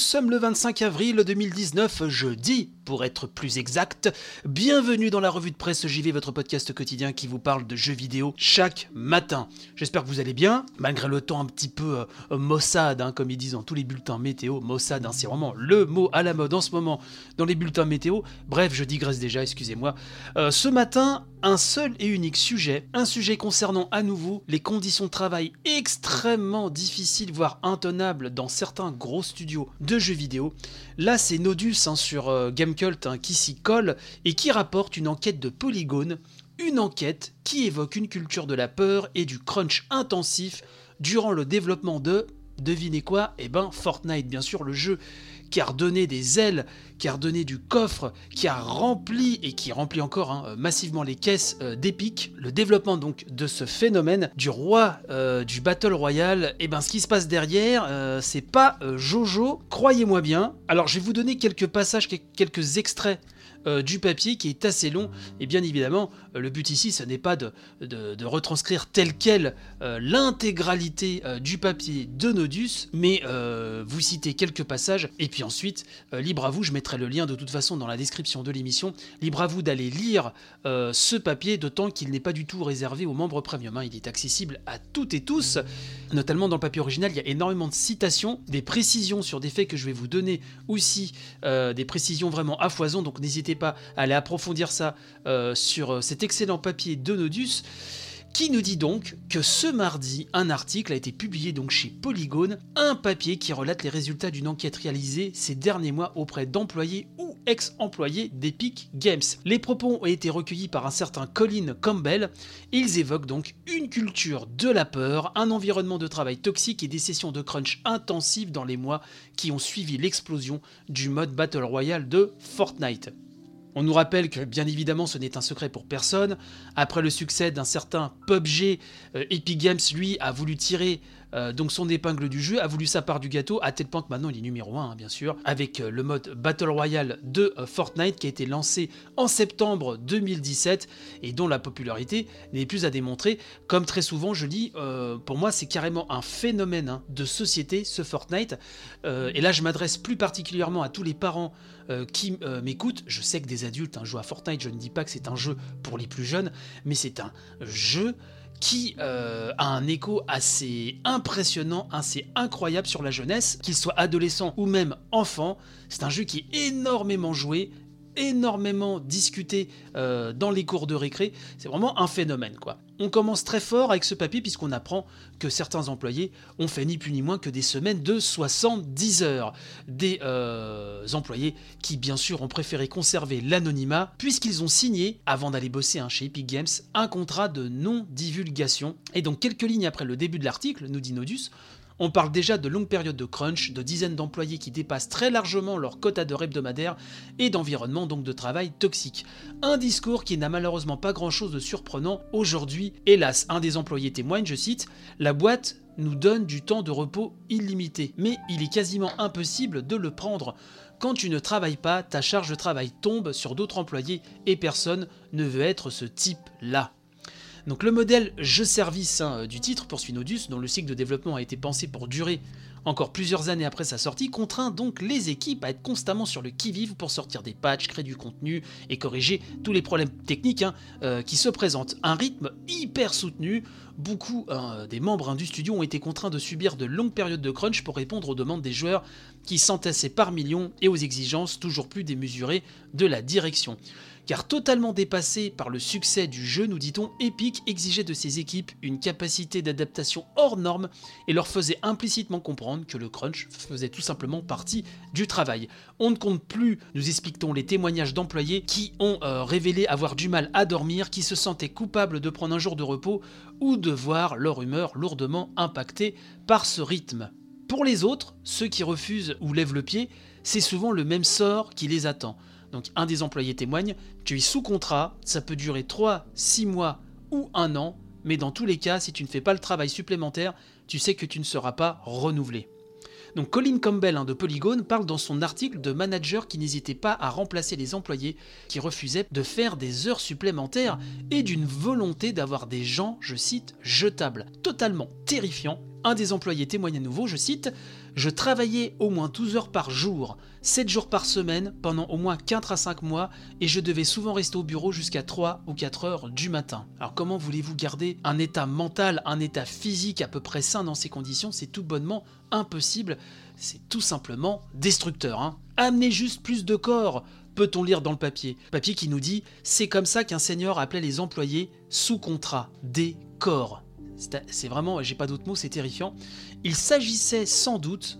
Nous sommes le 25 avril 2019, jeudi, pour être plus exact. Bienvenue dans la revue de presse JV, votre podcast quotidien qui vous parle de jeux vidéo chaque matin. J'espère que vous allez bien, malgré le temps un petit peu euh, maussade, hein, comme ils disent dans tous les bulletins météo. Maussade, hein, c'est vraiment le mot à la mode en ce moment dans les bulletins météo. Bref, je digresse déjà, excusez-moi. Euh, ce matin, un seul et unique sujet, un sujet concernant à nouveau les conditions de travail extrêmement difficiles, voire intenables dans certains gros studios de jeux vidéo. Là, c'est Nodus hein, sur euh, Hein, qui s'y colle et qui rapporte une enquête de Polygone, une enquête qui évoque une culture de la peur et du crunch intensif durant le développement de, devinez quoi? Eh ben Fortnite, bien sûr, le jeu qui a redonné des ailes, qui a redonné du coffre, qui a rempli et qui remplit encore hein, massivement les caisses euh. Le développement donc de ce phénomène du roi euh, du Battle Royale, et ben ce qui se passe derrière, euh, c'est pas euh, Jojo, croyez-moi bien. Alors je vais vous donner quelques passages, quelques extraits euh, du papier qui est assez long. Et bien évidemment, euh, le but ici, ce n'est pas de, de- retranscrire tel quel euh, l'intégralité du papier de Nodus, mais vous citez quelques passages. Et puis ensuite, libre à vous, je mettrai le lien de toute façon dans la description de l'émission. Libre à vous d'aller lire ce papier, d'autant qu'il n'est pas du tout réservé aux membres premium. hein. Il est accessible à toutes et tous. Notamment dans le papier original, il y a énormément de citations, des précisions sur des faits que je vais vous donner aussi, des précisions vraiment à foison. Donc n'hésitez pas aller approfondir ça euh, sur euh, cet excellent papier de Nodus qui nous dit donc que ce mardi, un article a été publié donc chez Polygone, un papier qui relate les résultats d'une enquête réalisée ces derniers mois auprès d'employés ou ex-employés d'Epic Games. Les propos ont été recueillis par un certain Colin Campbell. Ils évoquent donc une culture de la peur, un environnement de travail toxique et des sessions de crunch intensives dans les mois qui ont suivi l'explosion du mode Battle Royale de Fortnite. On nous rappelle que bien évidemment ce n'est un secret pour personne. Après le succès d'un certain PUBG, euh, Epic Games lui a voulu tirer euh, donc son épingle du jeu, a voulu sa part du gâteau, à tel point que maintenant il est numéro 1 bien sûr, avec euh, le mode Battle Royale de euh, Fortnite qui a été lancé en septembre 2017 et dont la popularité n'est plus à démontrer. Comme très souvent je dis, pour moi c'est carrément un phénomène hein, de société ce Fortnite. Et là je m'adresse plus particulièrement à tous les parents qui m'écoutent. Je sais que des adultes hein, jouent à Fortnite, je ne dis pas que c'est un jeu pour les plus jeunes, mais c'est un jeu qui euh, a un écho assez impressionnant, assez incroyable sur la jeunesse, qu'il soit adolescent ou même enfant. C'est un jeu qui est énormément joué, énormément discuté euh, dans les cours de récré. C'est vraiment un phénomène, quoi. On commence très fort avec ce papier puisqu'on apprend que certains employés ont fait ni plus ni moins que des semaines de 70 heures. Des euh, employés qui, bien sûr, ont préféré conserver l'anonymat puisqu'ils ont signé, avant d'aller bosser hein, chez Epic Games, un contrat de non-divulgation. Et donc, quelques lignes après le début de l'article, nous dit Nodus, on parle déjà de longues périodes de crunch, de dizaines d'employés qui dépassent très largement leur quota d'heures hebdomadaires et d'environnement donc de travail toxique. Un discours qui n'a malheureusement pas grand-chose de surprenant aujourd'hui. Hélas, un des employés témoigne, je cite, La boîte nous donne du temps de repos illimité, mais il est quasiment impossible de le prendre. Quand tu ne travailles pas, ta charge de travail tombe sur d'autres employés et personne ne veut être ce type-là. Donc le modèle jeu-service hein, du titre, poursuit Nodus, dont le cycle de développement a été pensé pour durer encore plusieurs années après sa sortie, contraint donc les équipes à être constamment sur le qui-vive pour sortir des patchs, créer du contenu et corriger tous les problèmes techniques hein, euh, qui se présentent. Un rythme hyper soutenu, beaucoup hein, des membres hein, du studio ont été contraints de subir de longues périodes de crunch pour répondre aux demandes des joueurs qui s'entassaient par millions et aux exigences toujours plus démesurées de la direction. Car totalement dépassé par le succès du jeu, nous dit-on, Epic exigeait de ses équipes une capacité d'adaptation hors norme et leur faisait implicitement comprendre que le crunch faisait tout simplement partie du travail. On ne compte plus, nous expliquons les témoignages d'employés qui ont euh, révélé avoir du mal à dormir, qui se sentaient coupables de prendre un jour de repos ou de voir leur humeur lourdement impactée par ce rythme. Pour les autres, ceux qui refusent ou lèvent le pied, c'est souvent le même sort qui les attend. Donc un des employés témoigne, tu es sous contrat, ça peut durer 3, 6 mois ou un an, mais dans tous les cas, si tu ne fais pas le travail supplémentaire, tu sais que tu ne seras pas renouvelé. Donc Colin Campbell hein, de Polygon parle dans son article de managers qui n'hésitaient pas à remplacer les employés qui refusaient de faire des heures supplémentaires et d'une volonté d'avoir des gens, je cite, jetables. Totalement terrifiant. Un des employés témoigne à nouveau, je cite, Je travaillais au moins 12 heures par jour, 7 jours par semaine, pendant au moins 4 à 5 mois, et je devais souvent rester au bureau jusqu'à 3 ou 4 heures du matin. Alors comment voulez-vous garder un état mental, un état physique à peu près sain dans ces conditions? C'est tout bonnement impossible, c'est tout simplement destructeur. Hein. Amenez juste plus de corps, peut-on lire dans le papier. Papier qui nous dit c'est comme ça qu'un senior appelait les employés sous contrat, des corps. C'est vraiment, j'ai pas d'autres mots, c'est terrifiant. Il s'agissait sans doute,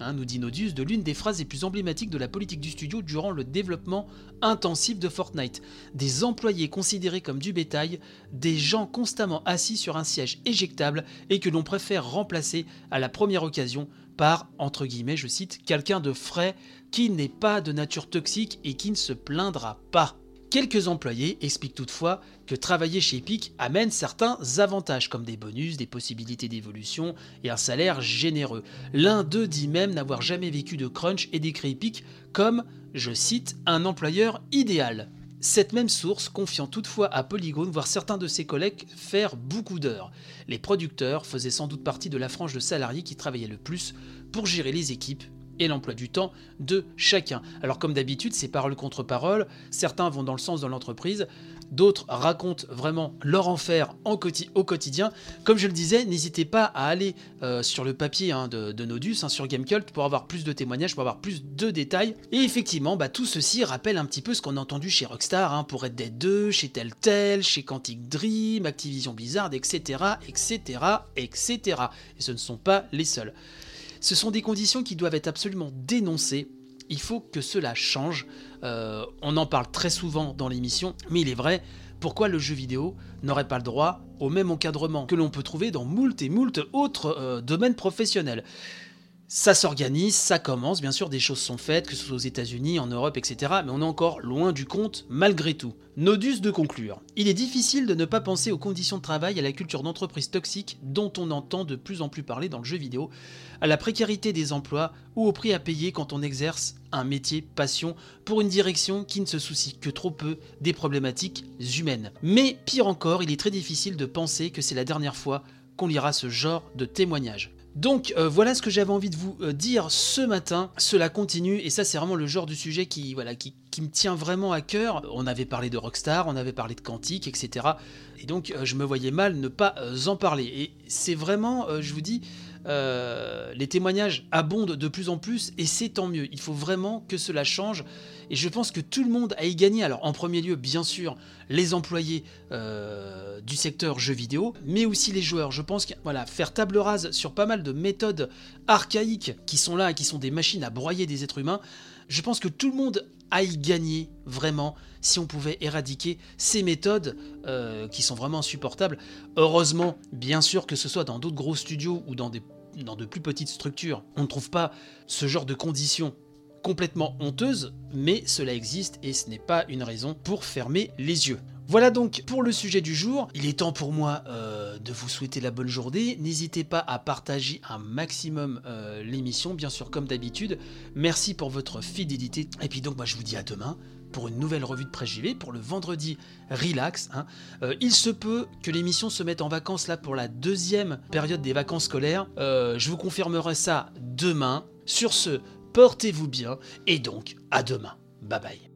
hein, nous dit Nodus, de l'une des phrases les plus emblématiques de la politique du studio durant le développement intensif de Fortnite. Des employés considérés comme du bétail, des gens constamment assis sur un siège éjectable et que l'on préfère remplacer à la première occasion par, entre guillemets, je cite, quelqu'un de frais qui n'est pas de nature toxique et qui ne se plaindra pas. Quelques employés expliquent toutefois que travailler chez Epic amène certains avantages comme des bonus, des possibilités d'évolution et un salaire généreux. L'un d'eux dit même n'avoir jamais vécu de crunch et décrit Epic comme, je cite, un employeur idéal. Cette même source confiant toutefois à Polygon voir certains de ses collègues faire beaucoup d'heures. Les producteurs faisaient sans doute partie de la frange de salariés qui travaillaient le plus pour gérer les équipes et l'emploi du temps de chacun. Alors comme d'habitude, c'est parole contre parole, certains vont dans le sens de l'entreprise, d'autres racontent vraiment leur enfer en au quotidien. Comme je le disais, n'hésitez pas à aller euh, sur le papier hein, de, Nodus, hein, sur Gamecult, pour avoir plus de témoignages, pour avoir plus de détails. Et effectivement, bah, tout ceci rappelle un petit peu ce qu'on a entendu chez Rockstar, hein, pour Red Dead 2, chez Telltale, chez Quantic Dream, Activision Blizzard, etc., etc., etc. Et ce ne sont pas les seuls. Ce sont des conditions qui doivent être absolument dénoncées. Il faut que cela change. Euh, on en parle très souvent dans l'émission, mais il est vrai, pourquoi le jeu vidéo n'aurait pas le droit au même encadrement que l'on peut trouver dans moult et moult autres euh, domaines professionnels? Ça s'organise, ça commence, bien sûr des choses sont faites, que ce soit aux États-Unis, en Europe, etc. Mais on est encore loin du compte malgré tout. Nodus de conclure. Il est difficile de ne pas penser aux conditions de travail, à la culture d'entreprise toxique dont on entend de plus en plus parler dans le jeu vidéo, à la précarité des emplois ou au prix à payer quand on exerce un métier passion pour une direction qui ne se soucie que trop peu des problématiques humaines. Mais pire encore, il est très difficile de penser que c'est la dernière fois qu'on lira ce genre de témoignage. Donc euh, voilà ce que j'avais envie de vous euh, dire ce matin. Cela continue et ça c'est vraiment le genre de sujet qui, voilà, qui, me tient vraiment à cœur. On avait parlé de Rockstar, on avait parlé de Quantique, etc. Et donc euh, je me voyais mal ne pas en parler. Et c'est vraiment, je vous dis, les témoignages abondent de plus en plus et c'est tant mieux. Il faut vraiment que cela change. Et je pense que tout le monde a y gagné. Alors en premier lieu, bien sûr, les employés euh, du secteur jeux vidéo, mais aussi les joueurs. Je pense que voilà, faire table rase sur pas mal de méthodes archaïques qui sont là et qui sont des machines à broyer des êtres humains, je pense que tout le monde a y gagné vraiment si on pouvait éradiquer ces méthodes euh, qui sont vraiment insupportables. Heureusement, bien sûr que ce soit dans d'autres gros studios ou dans de plus petites structures, on ne trouve pas ce genre de conditions complètement honteuse, mais cela existe et ce n'est pas une raison pour fermer les yeux. Voilà donc pour le sujet du jour. Il est temps pour moi euh, de vous souhaiter la bonne journée. N'hésitez pas à partager un maximum euh, l'émission, bien sûr comme d'habitude. Merci pour votre fidélité. Et puis donc moi je vous dis à demain pour une nouvelle revue de presse JV pour le vendredi relax. Hein. Euh, il se peut que l'émission se mette en vacances là pour la deuxième période des vacances scolaires. je vous confirmerai ça demain. Sur ce, portez-vous bien et donc à demain. Bye bye.